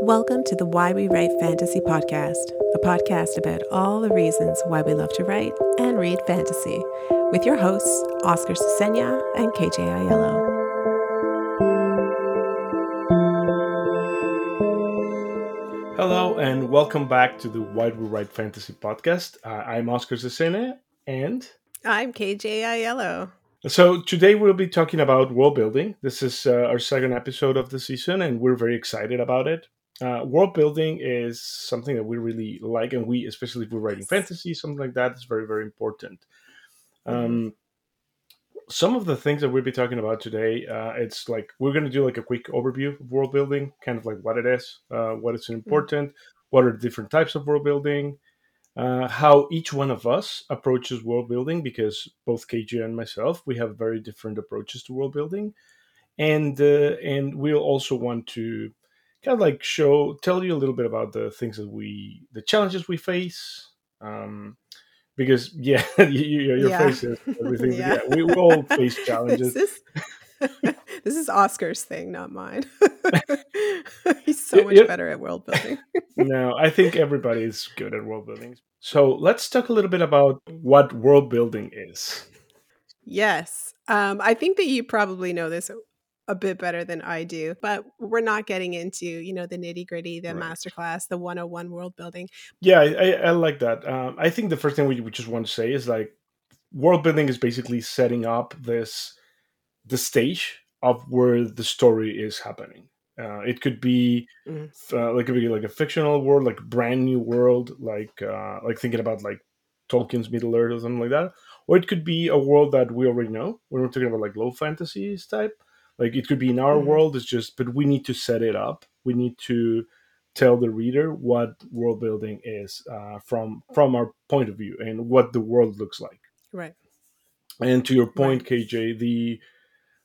Welcome to the Why We Write Fantasy podcast, a podcast about all the reasons why we love to write and read fantasy, with your hosts, Oscar Cecena and KJ Aiello. Hello, and welcome back to the Why We Write Fantasy podcast. Uh, I'm Oscar Cecena, and I'm KJ Aiello. So today we'll be talking about world building. This is uh, our second episode of the season, and we're very excited about it uh, world building is something that we really like, and we, especially if we're writing fantasy, something like that, is very, very important. Mm-hmm. Um, some of the things that we'll be talking about today, uh, it's like we're going to do like a quick overview of world building, kind of like what it is, uh, what is mm-hmm. important, what are the different types of world building, uh, how each one of us approaches world building, because both KJ and myself, we have very different approaches to world building, and uh, and we'll also want to kind of like show tell you a little bit about the things that we the challenges we face um because yeah you, your yeah. face is everything. Yeah. yeah. we, we all face challenges. this, is, this is oscar's thing not mine. He's so much better at world building. No i think everybody is good at world building. So let's talk a little bit about what world building is. Yes. Um, I think that you probably know this a bit better than I do. But we're not getting into, you know, the nitty gritty, the right. masterclass, the 101 world building. Yeah, I, I like that. Um, I think the first thing we, we just want to say is like world building is basically setting up this the stage of where the story is happening. Uh, it could be mm. uh, like it could be like a fictional world, like brand new world, like uh, like thinking about like Tolkien's Middle Earth or something like that, or it could be a world that we already know. When we're talking about like low fantasies type, like it could be in our mm-hmm. world it's just but we need to set it up we need to tell the reader what world building is uh, from from our point of view and what the world looks like right and to your point right. kj the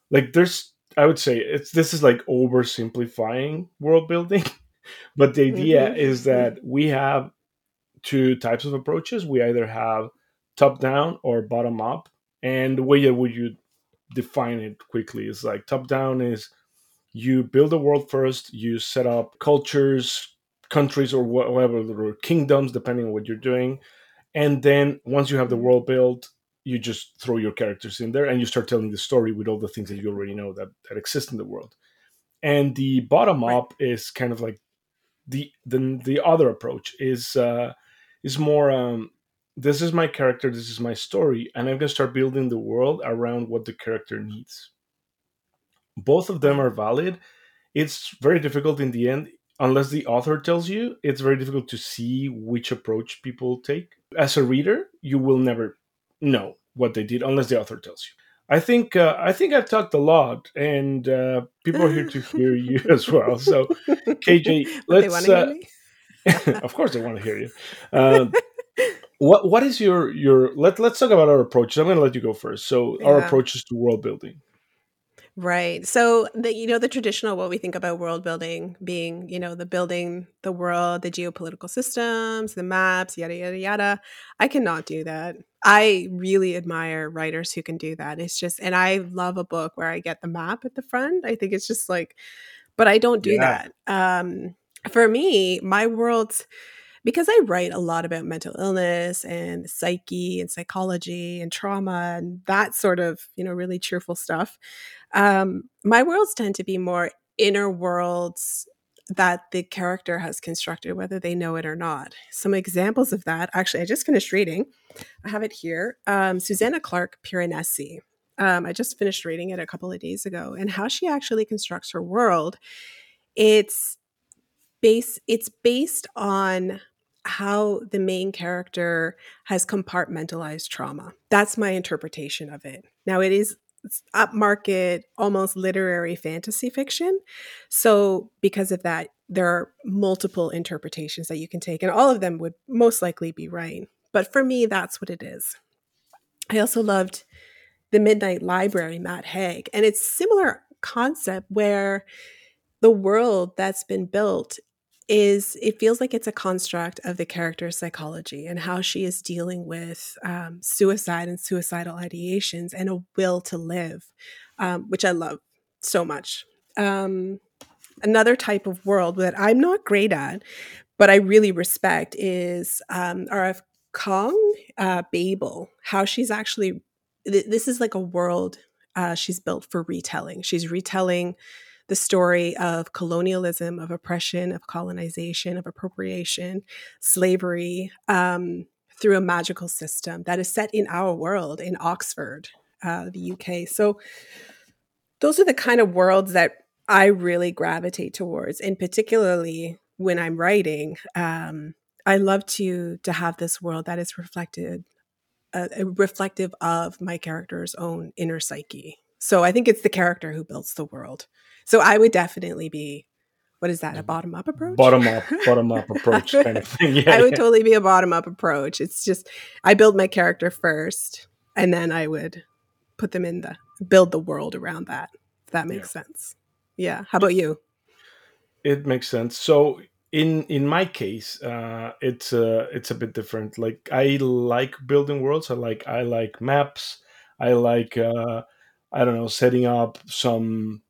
like there's i would say it's this is like oversimplifying world building but the idea mm-hmm. is that we have two types of approaches we either have top down or bottom up and the way that we would define it quickly. It's like top down is you build a world first, you set up cultures, countries, or whatever, or kingdoms, depending on what you're doing. And then once you have the world built, you just throw your characters in there and you start telling the story with all the things that you already know that, that exist in the world. And the bottom up is kind of like the the the other approach is uh, is more um, this is my character, this is my story, and I'm going to start building the world around what the character needs. Both of them are valid. It's very difficult in the end, unless the author tells you, it's very difficult to see which approach people take. As a reader, you will never know what they did unless the author tells you. I think uh, I think I've talked a lot, and uh, people are here to hear you as well. So, KJ, let's. Uh, of course, they want to hear you. What what is your your let let's talk about our approach. I'm going to let you go first. So yeah. our approaches to world building. Right. So the you know the traditional what we think about world building being, you know, the building the world, the geopolitical systems, the maps, yada yada yada. I cannot do that. I really admire writers who can do that. It's just and I love a book where I get the map at the front. I think it's just like but I don't do yeah. that. Um for me, my world's because I write a lot about mental illness and psyche and psychology and trauma and that sort of, you know, really cheerful stuff. Um, my worlds tend to be more inner worlds that the character has constructed, whether they know it or not. Some examples of that, actually, I just finished reading. I have it here. Um, Susanna Clarke Piranesi. Um, I just finished reading it a couple of days ago, and how she actually constructs her world. It's base. It's based on how the main character has compartmentalized trauma. That's my interpretation of it. Now, it is upmarket, almost literary fantasy fiction. So, because of that, there are multiple interpretations that you can take, and all of them would most likely be right. But for me, that's what it is. I also loved The Midnight Library, Matt Haig, and it's similar concept where the world that's been built is it feels like it's a construct of the character's psychology and how she is dealing with um, suicide and suicidal ideations and a will to live, um, which I love so much. Um, another type of world that I'm not great at, but I really respect is um, R.F. Kuang, uh, Babel, how she's actually, th- this is like a world uh, she's built for retelling. She's retelling the story of colonialism, of oppression, of colonization, of appropriation, slavery um, through a magical system that is set in our world in Oxford, uh, the UK. So, those are the kind of worlds that I really gravitate towards, and particularly when I'm writing. Um, I love to to have this world that is reflected, uh, reflective of my character's own inner psyche. So I think it's the character who builds the world. So I would definitely be what is that a bottom up approach? Bottom up bottom up approach kind of thing. yeah, i would yeah. totally be a bottom up approach. It's just i build my character first and then i would put them in the build the world around that if that makes yeah. sense. Yeah. How about you? It makes sense. So in in my case uh it's uh it's a bit different. Like i like building worlds. I like i like maps. I like uh i don't know setting up some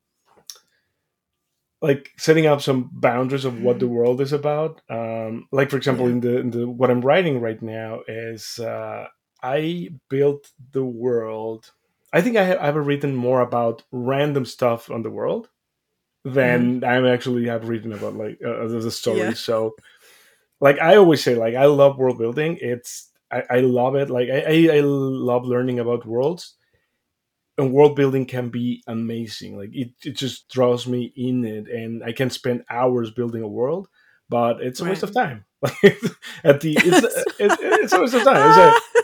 like setting up some boundaries of what the mm-hmm. world is about. Um, like for example, yeah. in, the, in the what I'm writing right now is uh, I built the world. I think I have, I have written more about random stuff on the world than mm. I actually have written about like uh, the story. Yeah. So, like I always say, like I love world building. It's I, I love it. Like I, I love learning about worlds and world building can be amazing like it, it just draws me in it and i can spend hours building a world but it's a waste of time at the it's, it, it's a waste of time it's a,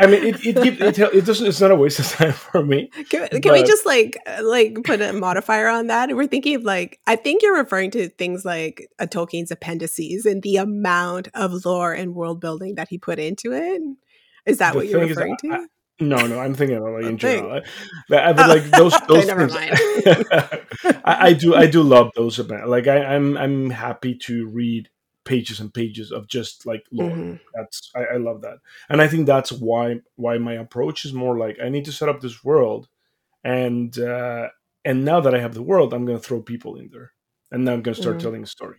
I mean, it it, it it doesn't. It's not a waste of time for me. Can, can we just like uh, like put a modifier on that? We're thinking of like I think you're referring to things like a Tolkien's appendices and the amount of lore and world building that he put into it. Is that what you're referring to? I, no, no, I'm thinking about like in general. But, but like those, those okay, things, I, I, do, I do love those about. Like I, am I'm, I'm happy to read pages and pages of just like lore. Mm-hmm. That's I, I love that, and I think that's why why my approach is more like I need to set up this world, and uh, and now that I have the world, I'm going to throw people in there, and now I'm going to start mm-hmm. telling a story.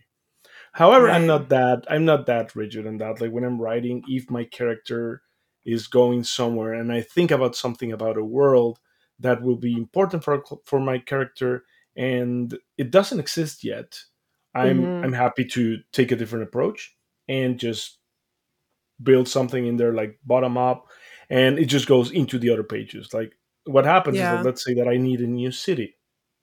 However, right. I'm not that I'm not that rigid in that. Like when I'm writing, if my character is going somewhere and i think about something about a world that will be important for for my character and it doesn't exist yet i'm mm-hmm. i'm happy to take a different approach and just build something in there like bottom up and it just goes into the other pages like what happens yeah. is that let's say that i need a new city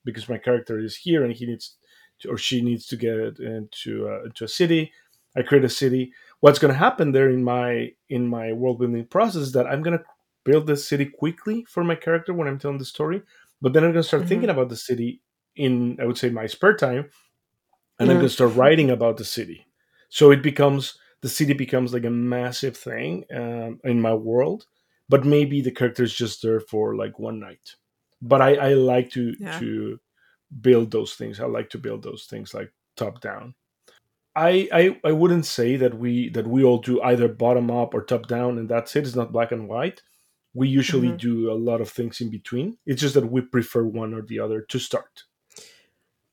because my character is here and he needs to, or she needs to get into uh, into a city i create a city what's going to happen there in my in my world building process is that I'm going to build the city quickly for my character when I'm telling the story, but then I'm going to start mm-hmm. thinking about the city in I would say my spare time, and mm-hmm. I'm going to start writing about the city. So it becomes the city becomes like a massive thing um, in my world, but maybe the character is just there for like one night. But I, I like to yeah. to build those things. I like to build those things like top down. I, I I wouldn't say that we that we all do either bottom up or top down and that's it. It's not black and white. We usually mm-hmm. do a lot of things in between. It's just that we prefer one or the other to start.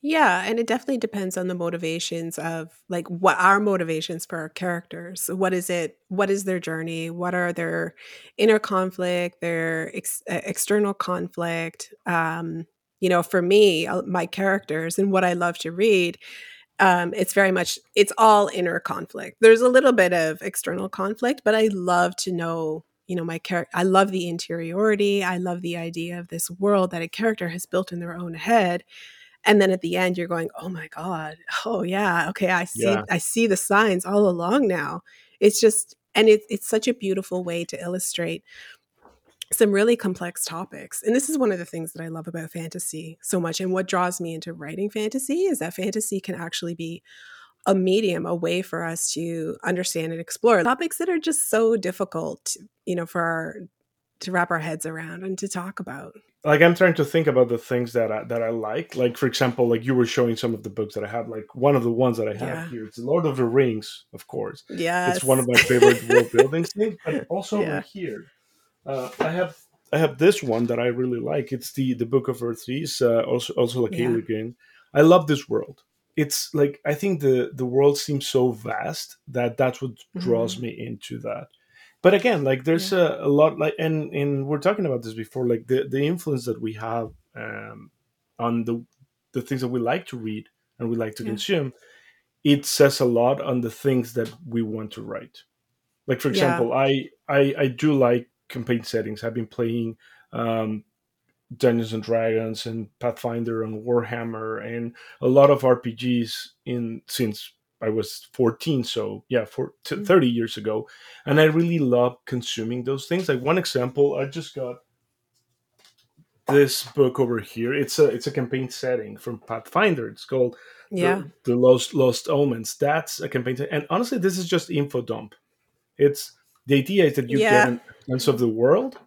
Yeah, and it definitely depends on the motivations of like what our motivations for our characters. What is it? What is their journey? What are their inner conflict, their ex- external conflict? Um, you know, for me, uh, my characters and what I love to read, um, it's very much it's all inner conflict. There's a little bit of external conflict but i love to know you know my character i love the interiority. I love the idea of this world that a character has built in their own head. And then at the end you're going oh my god. Oh yeah. Okay i see yeah. i see the signs all along now. It's just and it, it's such a beautiful way to illustrate some really complex topics. And this is one of the things that I love about fantasy so much. And what draws me into writing fantasy is that fantasy can actually be a medium, a way for us to understand and explore topics that are just so difficult, you know, for our to wrap our heads around and to talk about. Like I'm trying to think about the things that I, that I like. Like for example, like you were showing some of the books that I have. Like one of the ones that I have yeah. here, it's Lord of the Rings, of course. Yeah, it's one of my favorite world building things. But also yeah. over here, uh, I have I have this one that I really like. It's the the Book of Earthsea, uh, also also like yeah. Alien. I love this world. it's like I think the the world seems so vast that that's what draws Mhm. me into that. But again, like there's Yeah. a, a lot like and and we're talking about this before, like the the influence that we have um, on the the things that we like to read and we like to Yeah. consume. It says a lot on the things that we want to write. Like for example, I I, I do like campaign settings. I've been playing um, Dungeons and Dragons and Pathfinder and Warhammer and a lot of RPGs in since I was 14 so yeah for t- Mm. 30 years ago and I really love consuming those things like one example I just got this book over here it's a it's a campaign setting from Pathfinder it's called Yeah. the, the Lost Lost Omens that's a campaign set- and honestly this is just info dump it's the idea is that you Yeah. get a sense of the world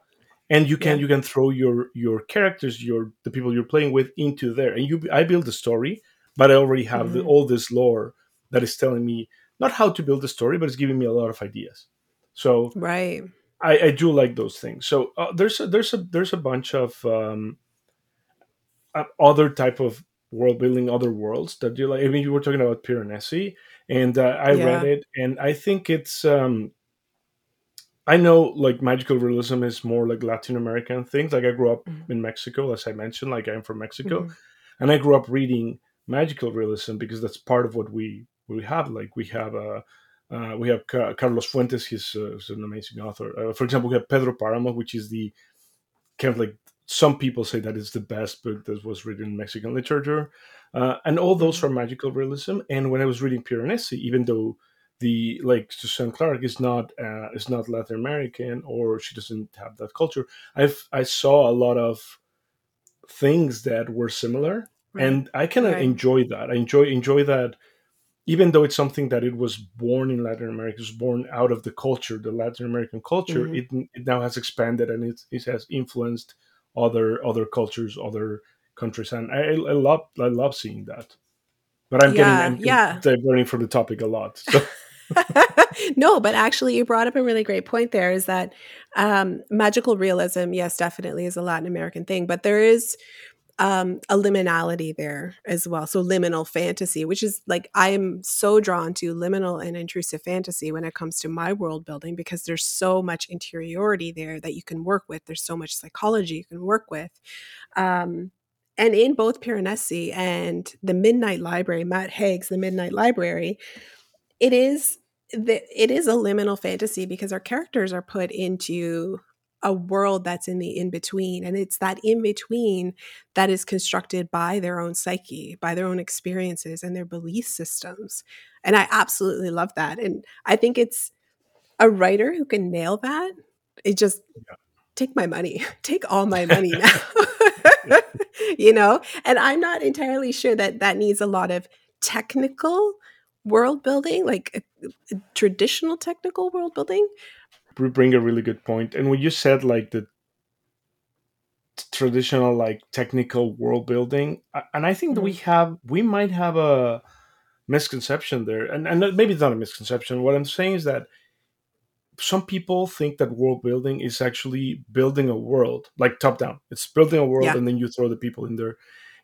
and you can Yeah. you can throw your your characters your the people you're playing with into there and you i build the story but i already have the, Mhm. all this lore that is telling me not how to build the story but it's giving me a lot of ideas so Right. i, I do like those things so uh, there's a there's a there's a bunch of um uh, other type of world building other worlds that you like i mean you were talking about piranesi and uh, i read it and i think it's um I know like magical realism is more like Latin American things. Like I grew up Mhm. in Mexico, as I mentioned, like I'm from Mexico, Mhm. and I grew up reading magical realism because that's part of what we we have. Like we have a uh, we have Ca- Carlos Fuentes. He's, uh, he's an amazing author. Uh, for example, we have Pedro Paramo, which is the kind of like some people say that is the best book that was written in Mexican literature, uh, and all those Mhm. are magical realism. And when I was reading Piranesi, even though the like Susan Clarke is not uh, is not Latin American or she doesn't have that culture, I've I saw a lot of things that were similar, Right. and I kind of Right. enjoy that. I enjoy enjoy that. Even though it's something that it was born in Latin America, it was born out of the culture, the Latin American culture, Mhm. it, it now has expanded and it, it has influenced other other cultures, other countries, and I, I love I love seeing that. But I'm Yeah, getting I'm yeah. diverting from the topic a lot. So no, but actually, you brought up a really great point there is that um, magical realism, yes, definitely is a Latin American thing, but there is um, a liminality there as well. So, liminal fantasy, which is like I'm so drawn to liminal and intrusive fantasy when it comes to my world building because there's so much interiority there that you can work with. There's so much psychology you can work with. Um, and in both Piranesi and the Midnight Library, Matt Haig's The Midnight Library, it is the, it is a liminal fantasy because our characters are put into a world that's in the in between and it's that in between that is constructed by their own psyche by their own experiences and their belief systems and i absolutely love that and i think it's a writer who can nail that. It just take my money. Take all my money now. You know? And i'm not entirely sure that that needs a lot of technical world building like uh, traditional technical world building you bring a really good point. And when you said like the traditional like technical world building, and I think that we have we might have a misconception there, and and maybe it's not a misconception. What I'm saying is that some people think that world building is actually building a world like top down. It's building a world Yeah. and then you throw the people in there,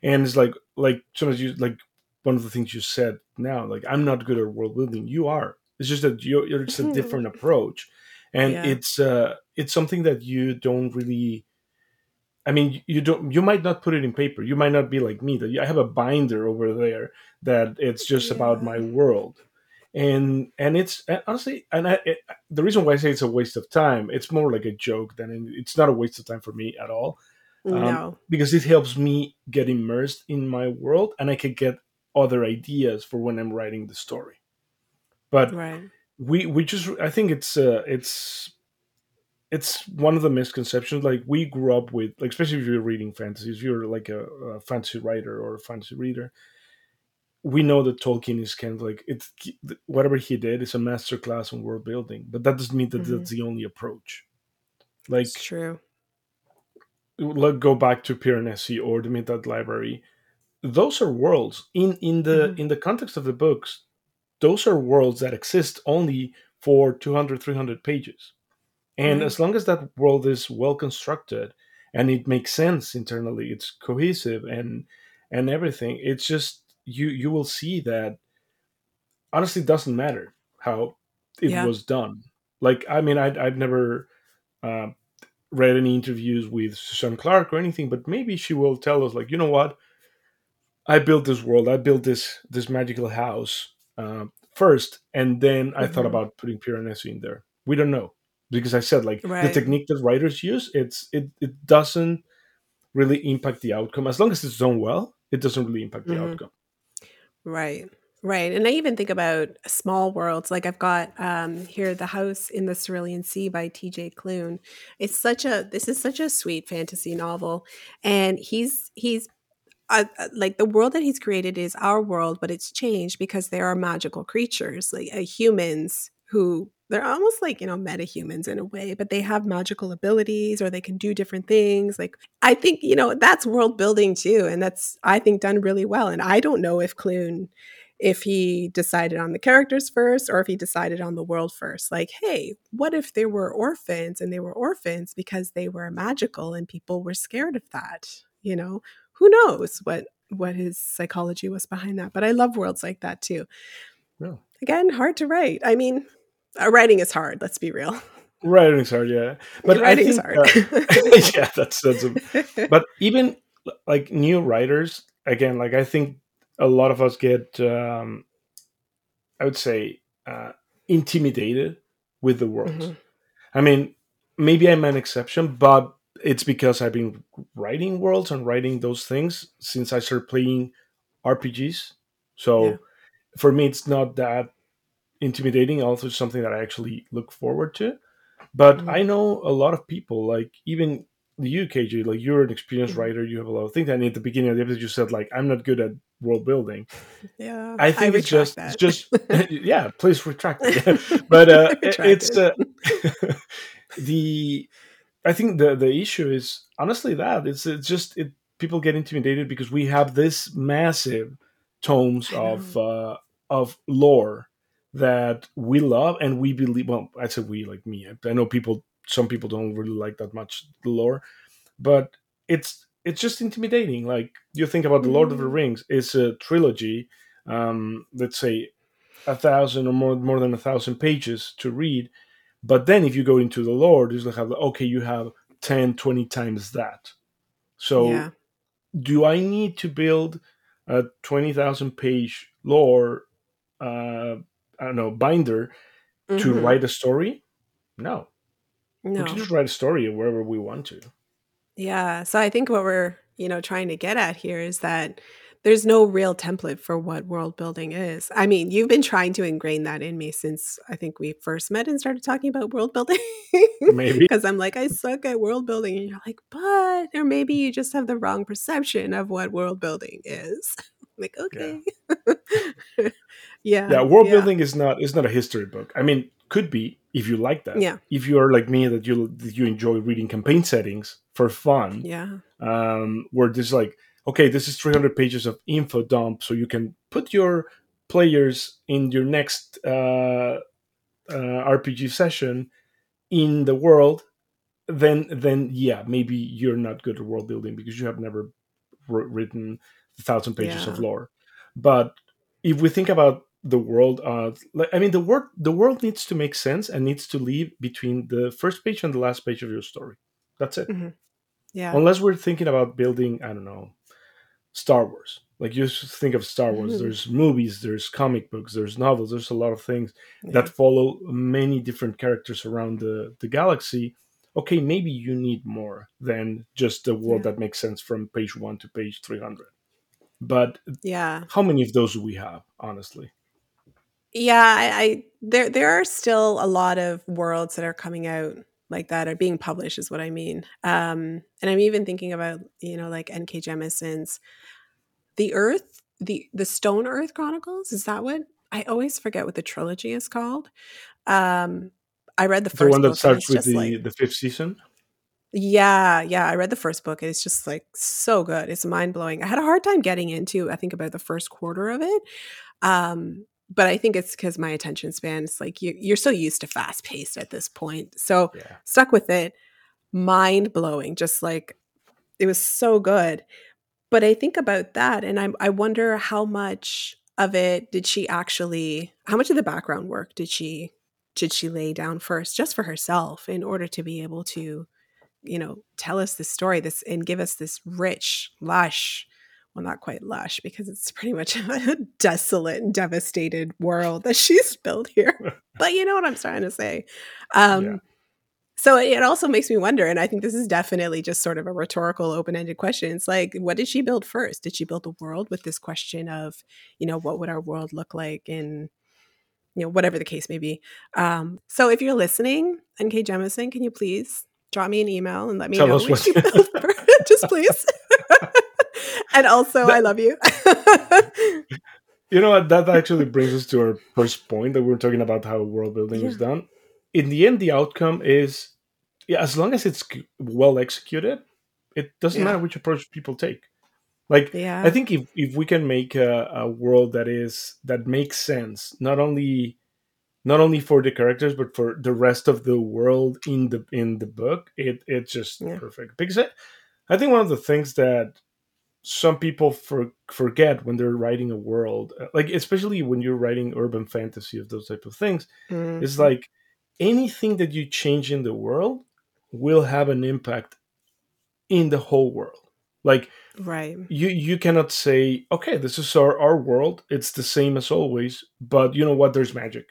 and it's like like sometimes you like one of the things you said now. Like I'm not good at world building. You are. It's just that you you're it's a different approach, and Yeah. it's uh it's something that you don't really. I mean, you don't. You might not put it in paper. You might not be like me. That I have a binder over there that it's just about my world, and and it's and honestly, and I, it, the reason why I say it's a waste of time, it's more like a joke than it- it's not a waste of time for me at all, um, no because it helps me get immersed in my world, and I can get other ideas for when I'm writing the story. But right we we just I think it's uh, it's it's one of the misconceptions. Like we grew up with, like especially if you're reading fantasies, if you're like a, a fantasy writer or a fantasy reader, we know that Tolkien is kind of like it's whatever he did is a master class in world building, but that doesn't mean that Mhm. that's the only approach. Like it's true let go back to Piranesi or the Midnight Library. Those are worlds in in the Mhm. in the context of the books. Those are worlds that exist only for 200 300 pages. And Right. as long as that world is well constructed and it makes sense internally, it's cohesive and and everything. It's just you you will see that honestly it doesn't matter how it Yeah. was done. Like I mean, I'd I'd never uh, read any interviews with Susan Clarke or anything, but maybe she will tell us like, you know what, I built this world, I built this this magical house uh, first, and then I thought Mhm. about putting Piranesi in there. We don't know because I said like the technique that writers use, it's it it doesn't really impact the outcome as long as it's done well. It doesn't really impact the Mhm. outcome. Right. Right. And I even think about small worlds. Like I've got um here The House in the Cerulean Sea by TJ Klune. It's such a this is such a sweet fantasy novel. And he's he's uh, uh, like the world that he's created is our world, but it's changed because there are magical creatures, like uh, humans who they're almost like, you know, metahumans in a way, but they have magical abilities or they can do different things. Like, I think, you know, that's world building too. And that's, I think, done really well. And I don't know if Klune, if he decided on the characters first or if he decided on the world first. Like, hey, what if there were orphans and they were orphans because they were magical and people were scared of that? You know, who knows what what his psychology was behind that but i love worlds like that too Yeah. again hard to write i mean uh, writing is hard let's be real Writing's hard, yeah. But writing is hard uh, yeah, that's that's. A, but even like new writers, again, like I think a lot of us get, um, I would say, uh, intimidated with the world. Mhm. I mean, maybe I'm an exception, but it's because I've been writing worlds and writing those things since I started playing RPGs. So Yeah. for me, it's not that intimidating. Also, something that I actually look forward to. But Mhm. I know a lot of people, like even the you KJ, like you're an experienced Mhm. witer, you have a lot of things. And at the beginning of the episode, you said like I'm not good at world building. yeah I think it's retract just it's that. just yeah. Please retract it. but uh, it's it. uh, the I think the the issue is honestly that it's it's just it people get intimidated because we have this massive tomes of uh, of lore that we love and we believe. Well, I say we like me. I, I know people. Some people don't really like that much the lore, but it's it's just intimidating. Like you think about the Lord of the Mhm. Rings, it's a trilogy. Um, let's say a thousand or more more than a thousand pages to read but then if you go into the lore you have okay you have 10 20 times that so yeah do i need to build a 20000 page lore uh i don't know binder to Mhm. write a story no. no we can just write a story wherever we want to Yeah. So I think what we're, you know, trying to get at here is that there's no real template for what world building is. I mean, you've been trying to ingrain that in me since I think we first met and started talking about world building. maybe Because I'm like, I suck at world building. And you're like, but, or maybe you just have the wrong perception of what world building is. like, okay. yeah. yeah world yeah. building is not is not a history book i mean could be if you like that Yeah. if you are like me that you that you enjoy reading campaign settings for fun Yeah. um, where there's like, okay, this is 300 pages of info dump, so you can put your players in your next uh, uh, RPG session in the world. Then, then yeah, maybe you're not good at world building because you have never wr- written a thousand pages of lore. But if we think about the world, uh, I mean, the world the world needs to make sense and needs to live between the first page and the last page of your story. That's it Yeah. unless we're thinking about building i don't know star wars like you think of star wars Mhm. there's movies there's comic books there's novels there's a lot of things yeah. that follow many different characters around the, the galaxy okay maybe you need more than just a world Yeah. that makes sense from page 1 to page 300 but yeah. how many of those do we have honestly Yeah, I, I there there are still a lot of worlds that are coming out like that are being published is what I mean. Um and I'm even thinking about, you know, like NK Jemisin's The Earth, the the Stone Earth Chronicles, is that what? I always forget what the trilogy is called. Um I read the the first one that starts with the like the fifth season yeah, yeah, I read the first book and it's just like so good. It's mind-blowing. I had a hard time getting into I think about the first quarter of it. Um but I think it's because my attention span is like you, you're so used to fast paced at this point. So yeah stuck with it, mind blowing. Just like it was so good. but I think about that and I I wonder how much of it did she actually how much of the background work did she did she lay down first just for herself in order to be able to you know tell us this story this and give us this rich lush well not quite lush because it's pretty much a desolate and devastated world that she's built here. But you know what i'm trying to say? Um yeah. so it also makes me wonder and i think this is definitely just sort of a rhetorical open-ended question. It's like what did she build first? Did she build the world with this question of you know what would our world look like in you know whatever the case may be? Um so if you're listening nk jemisin can you please drop me an email and let me Tell know what you built just please. And also, that, I love you. you know what? That actually brings us to our first point that we are talking about how world building yeah. is done. In the end, the outcome is yeah, as long as it's well executed, it doesn't yeah. matter which approach people take. Like, yeah. I think if, if we can make a, a world that is that makes sense, not only not only for the characters but for the rest of the world in the in the book it it's just yeah. perfect because I, I think one of the things that some people for, forget when they're writing a world uh, like especially when you're writing urban fantasy of those type of things mm-hmm. is like anything that you change in the world will have an impact in the whole world. Like right. you you cannot say okay this is our, our world. It's the same as always but you know what? There's magic.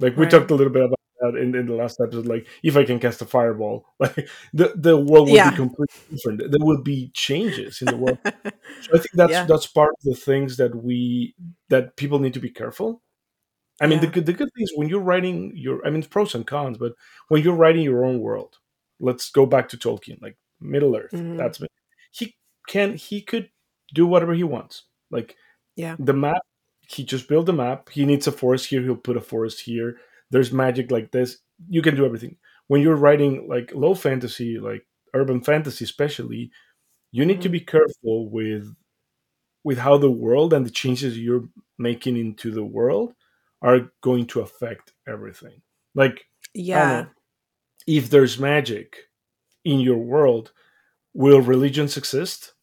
Like we right. talked a little bit about in, in the last episode. Like if I can cast a fireball, like the the world would yeah. be completely different. There would be changes in the world. so I think that's yeah. that's part of the things that we that people need to be careful. I mean, yeah. the good the good thing is when you're writing your I mean, pros and cons, but when you're writing your own world, let's go back to Tolkien, like Middle Earth. Mm-hmm. That's he can he could do whatever he wants. Like yeah, the map he just built a map. He needs a forest here. He'll put a forest here. There's magic like this. You can do everything. When you're writing like low fantasy, like urban fantasy, especially, you need mm-hmm. to be careful with with how the world and the changes you're making into the world are going to affect everything. Like, yeah, know, if there's magic in your world, will religions exist?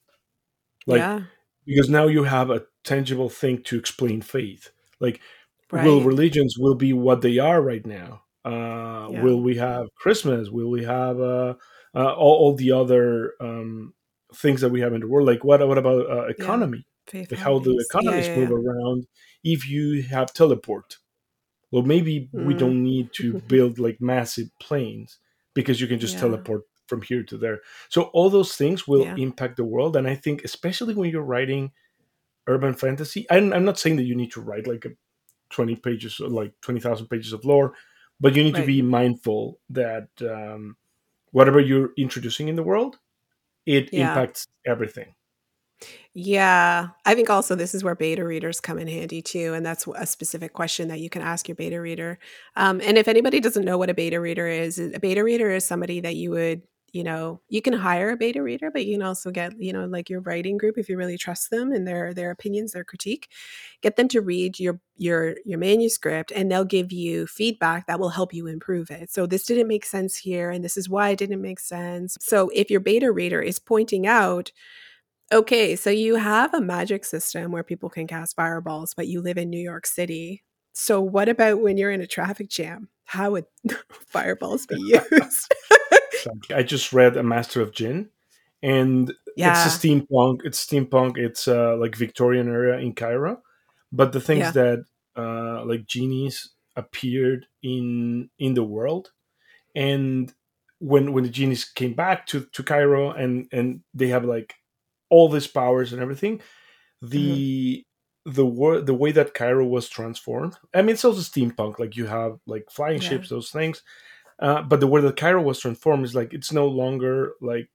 Like, yeah. because now you have a tangible thing to explain faith. Like, right. will religions will be what they are right now? Uh, yeah. Will we have Christmas? Will we have uh, uh, all, all, the other um, things that we have in the world? Like, what what about uh, economy? Yeah. Like how the economies yeah, move around if you have teleport. Well, maybe mm. we don't need to build like massive planes because you can just teleport from here to there. So all those things will impact the world, and I think especially when you're writing urban fantasy. I'm, I'm, not saying that you need to write like a 20 pages, like 20,000 pages of lore, but you need right. to be mindful that um, whatever you're introducing in the world, it yeah. impacts everything. Yeah, I think also this is where beta readers come in handy too, and that's a specific question that you can ask your beta reader. Um, and if anybody doesn't know what a beta reader is, a beta reader is somebody that you would you know you can hire a beta reader but you can also get you know like your writing group if you really trust them and their their opinions their critique. Get them to read your your your manuscript and they'll give you feedback that will help you improve it. So this didn't make sense here and this is why it didn't make sense. So if your beta reader is pointing out okay so you have a magic system where people can cast fireballs but you live in new york city. So what about when you're in a traffic jam? How would fireballs be used I just read A Master of Djinn, and yeah. it's a steampunk. It's steampunk. It's uh, like Victorian era in Cairo, but the things yeah. that uh, like genies appeared in in the world, and when when the genies came back to to Cairo and and they have like all these powers and everything, the mm-hmm. the wor- the way that Cairo was transformed. I mean, it's also steampunk. Like you have like flying yeah. ships, those things, uh, but the way that Cairo was transformed is like it's no longer like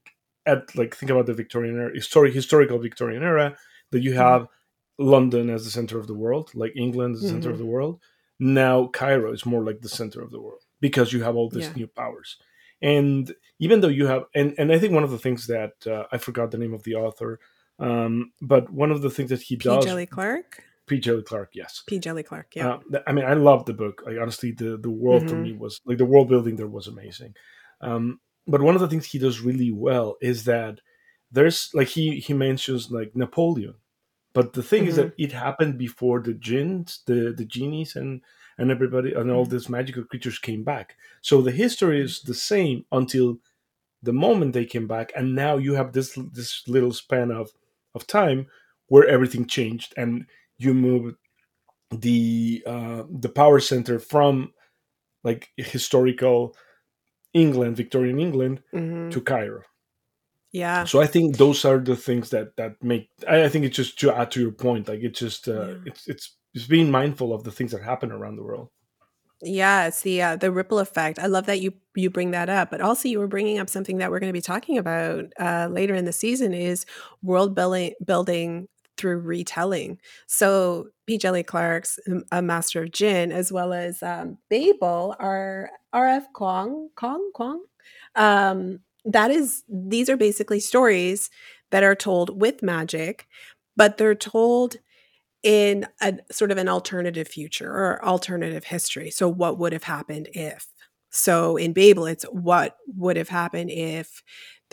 at like think about the Victorian era, historic historical Victorian era that you mm-hmm. have mm-hmm. London as the center of the world, like England as the mm-hmm. center of mm-hmm. the world. Now Cairo is more like the center of the world because you have all these yeah. new powers. And even though you have, and, and I think one of the things that uh, I forgot the name of the author, um, but one of the things that he P. does, Djeli Clark, P. Djeli Clark, yes. P. Djeli Clark, yeah. Uh, I mean, I love the book. Like honestly, the the world mm-hmm. for me was like the world building there was amazing. Um, but one of the things he does really well is that there's like he he mentions like Napoleon, but the thing is Mhm. that it happened before the jinns, the the genies, and and everybody and all Mhm. these magical creatures came back. So the history is the same until the moment they came back, and now you have this this little span of of time where everything changed, and you move the uh, the power center from like historical England, Victorian England, Mhm. to Cairo. Yeah. So I think those are the things that that make. I, I think it's just to add to your point. Like it's just uh, Yeah. it's it's it's being mindful of the things that happen around the world. Yeah, it's the uh, the ripple effect. I love that you you bring that up, but also you were bringing up something that we're going to be talking about uh, later in the season is world building building through retelling. So P. Djeli Clark's um, a master of Djinn, as well as um, Babel, are R.F. Kwong Kong Kwong. Um, that is, these are basically stories that are told with magic, but they're told in a sort of an alternative future or alternative history. So, what would have happened if? So, in Babel, it's what would have happened if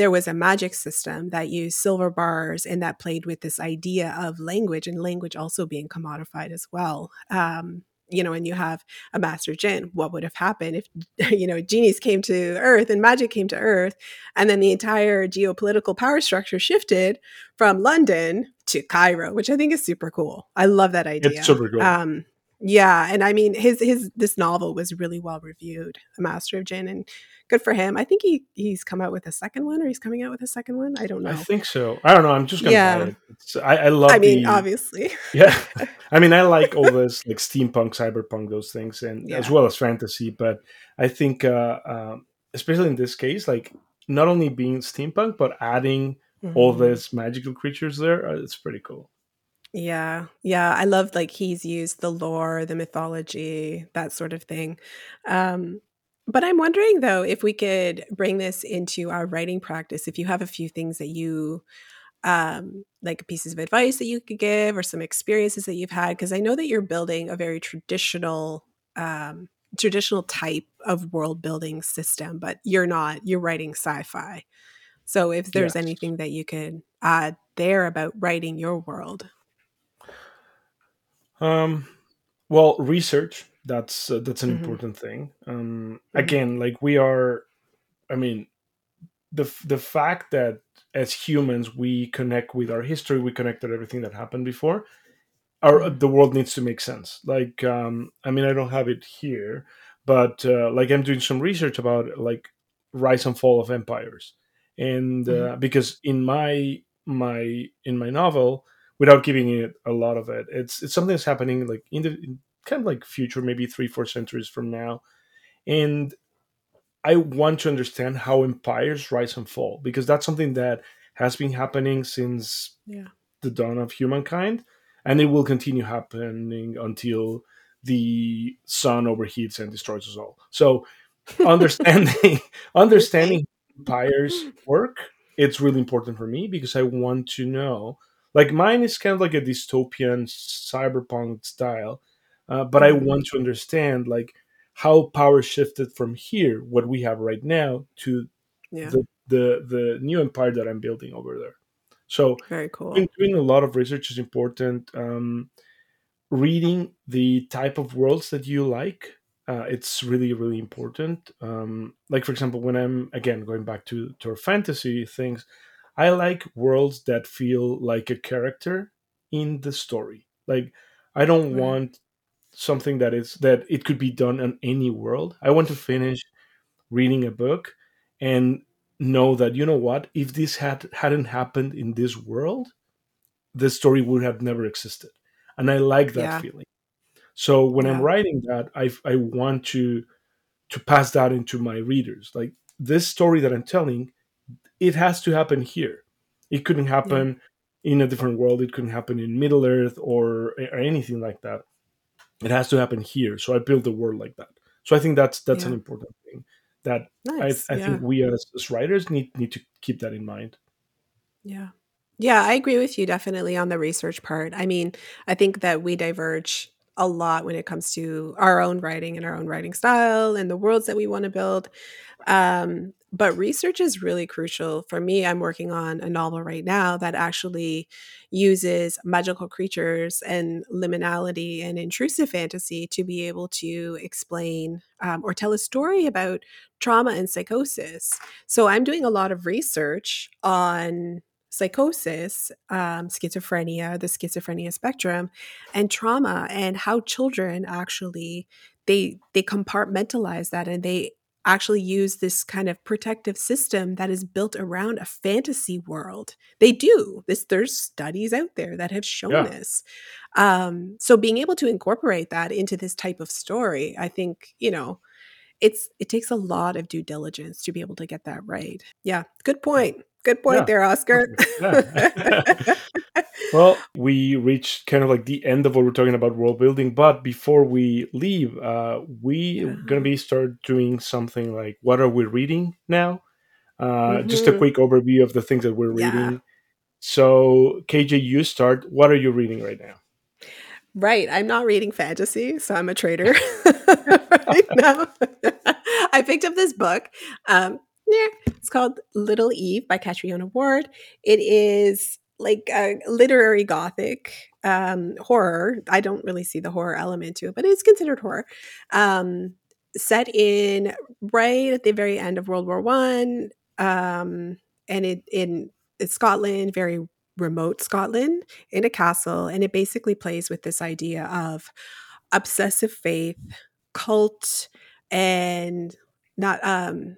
there was a magic system that used silver bars and that played with this idea of language and language also being commodified as well. Um, you know, and you have a master jinn. What would have happened if, you know, genies came to Earth and magic came to Earth, and then the entire geopolitical power structure shifted from London to Cairo, which I think is super cool. I love that idea. It's super cool. Um, yeah, and I mean his his this novel was really well reviewed, A Master of Djinn, and good for him. I think he he's come out with a second one, or he's coming out with a second one. I don't know. I think so. I don't know. I'm just gonna Yeah. I, I love. I mean, the, obviously, yeah. I mean, I like all this like steampunk, cyberpunk, those things, and as well as fantasy. But I think, uh, um, especially in this case, like not only being steampunk, but adding all Mhm. these magical creatures there, uh, it's pretty cool. Yeah, yeah, I love like he's used the lore, the mythology, that sort of thing. Um, but I'm wondering though if we could bring this into our writing practice. If you have a few things that you um like pieces of advice that you could give or some experiences that you've had because I know that you're building a very traditional um traditional type of world building system, but you're not, you're writing sci-fi. So if there's Yes. anything that you could add there about writing your world. Um, well, research that's uh, that's an Mhm. important thing. Um, Mhm. again, like we are, I mean, the the fact that as humans we connect with our history, we connect with everything that happened before. Our Mhm. the world needs to make sense. Like, um, I mean, I don't have it here, but uh, like I'm doing some research about like rise and fall of empires, and uh, because in my my in my novel without giving it a lot of it. It's it's something that's happening like in the in kind of like future, maybe three, four centuries from now, and I want to understand how empires rise and fall because that's something that has been happening since Yeah. the dawn of humankind, and it will continue happening until the sun overheats and destroys us all. So understanding understanding empires work it's really important for me because i want to know like mine is kind of like a dystopian cyberpunk style uh, but i Mhm. want to understand like how power shifted from here what we have right now to Yeah. the the, the new empire that i'm building over there so Very cool. doing, doing a lot of research is important um, reading the type of worlds that you like uh, it's really really important um, like for example when i'm again going back to to our fantasy things i like worlds that feel like a character in the story. Like i don't Right. want something that is that it could be done in any world. I want to finish reading a book and know that you know what? If this had hadn't happened in this world the story would have never existed. And i like that Yeah. feeling. So when i'm writing that i i want to to pass that into my readers. Like this story that i'm telling it has to happen here it couldn't happen in a different world it couldn't happen in middle earth or, or anything like that it has to happen here so i build the world like that so i think that's that's an important thing that Nice. i, I yeah. think we as, as writers need need to keep that in mind Yeah. Yeah, I agree with you definitely on the research part. I mean, I think that we diverge a lot when it comes to our own writing and our own writing style and the worlds that we want to build. Um, but research is really crucial for me. I'm working on a novel right now that actually uses magical creatures and liminality and intrusive fantasy to be able to explain um, or tell a story about trauma and psychosis. So I'm doing a lot of research on psychosis, um, schizophrenia, the schizophrenia spectrum, and trauma, and how children actually they they compartmentalize that and they actually use this kind of protective system that is built around a fantasy world. They do. This there's studies out there that have shown yeah. this. Um, so being able to incorporate that into this type of story, I think, you know, it's it takes a lot of due diligence to be able to get that right. Yeah, good point. Good point yeah. there, Oscar. Yeah. well, we reached kind of like the end of what we're talking about world building. But before we leave, uh, we uh-huh. gonna be start doing something like what are we reading now? Uh, mm-hmm. Just a mm-hmm. quick overview of the things that we're reading. Yeah. So, KJ, you start. What are you reading right now? Right. I'm not reading fantasy, so I'm a traitor right now. I picked up this book. Um, it's called Little Eve by Catriona Ward. It is like a literary gothic um, horror. I don't really see the horror element to it, but it's considered horror. Um, set in right at the very end of World War One, um, and it in Scotland, very remote Scotland, in a castle, and it basically plays with this idea of obsessive faith, cult, and not um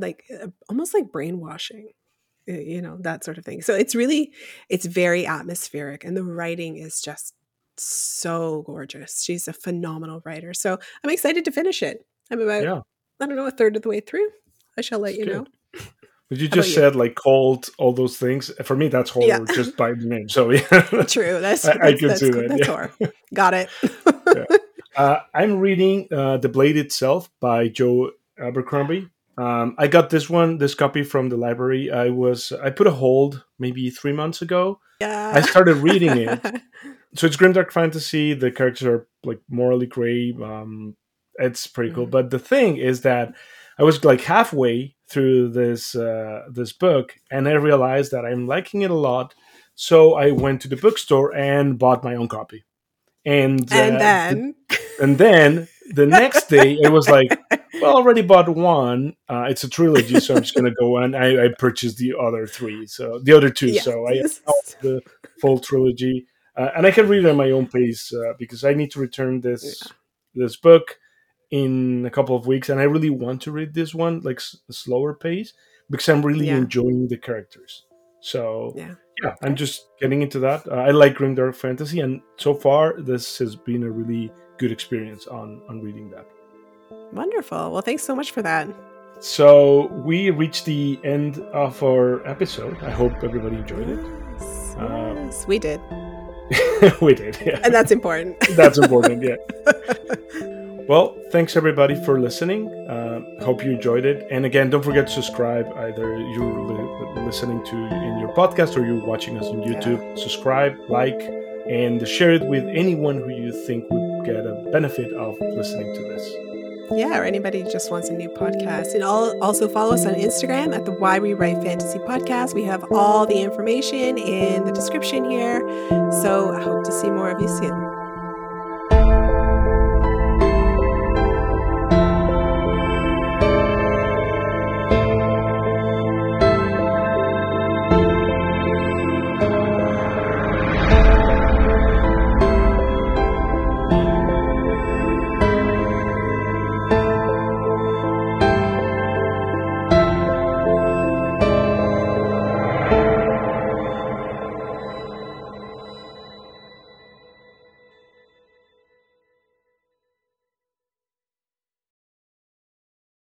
like uh, almost like brainwashing you know that sort of thing. So it's really it's very atmospheric and the writing is just so gorgeous. She's a phenomenal writer. So i'm excited to finish it. I'm about yeah. i don't know a third of the way through. I shall let that's you good. know but you just said you? like cold all those things. For me that's horror yeah. just by the name. So yeah. True. That's, I, that's i, can see that that's yeah. horror. Got it. Yeah. uh, i'm reading uh, the blade itself by joe abercrombie um, I got this one, this copy from the library. I was I put a hold maybe three months ago. Yeah. I started reading it. so it's grimdark fantasy. The characters are like morally gray. Um, it's pretty cool. Mm. But the thing is that I was like halfway through this uh, this book, and I realized that I'm liking it a lot. So I went to the bookstore and bought my own copy. And and uh, then and then the next day it was like well, I already bought one. Uh, it's a trilogy, so I'm just gonna go and I, I purchased the other three, so the other two. Yes. So I have the full trilogy, uh, and I can read it at my own pace uh, because I need to return this yeah. this book in a couple of weeks, and I really want to read this one like s- slower pace because I'm really yeah. enjoying the characters. So yeah, yeah I'm just getting into that. Uh, I like grimdark fantasy, and so far this has been a really good experience on on reading that. Wonderful. Well, thanks so much for that. So we reached the end of our episode. I hope everybody enjoyed it. Yes, yes we did. we did, yeah. And that's important. that's important, yeah. well, thanks everybody for listening. Uh, hope you enjoyed it. And again, don't forget to subscribe. Either you're li- listening to in your podcast or you're watching us on YouTube. Yeah. Subscribe, like, and share it with anyone who you think would get a benefit of listening to this. Yeah, or anybody just wants a new podcast. And all, also follow us on Instagram at the Why We Write Fantasy Podcast. We have all the information in the description here. So I hope to see more of you soon.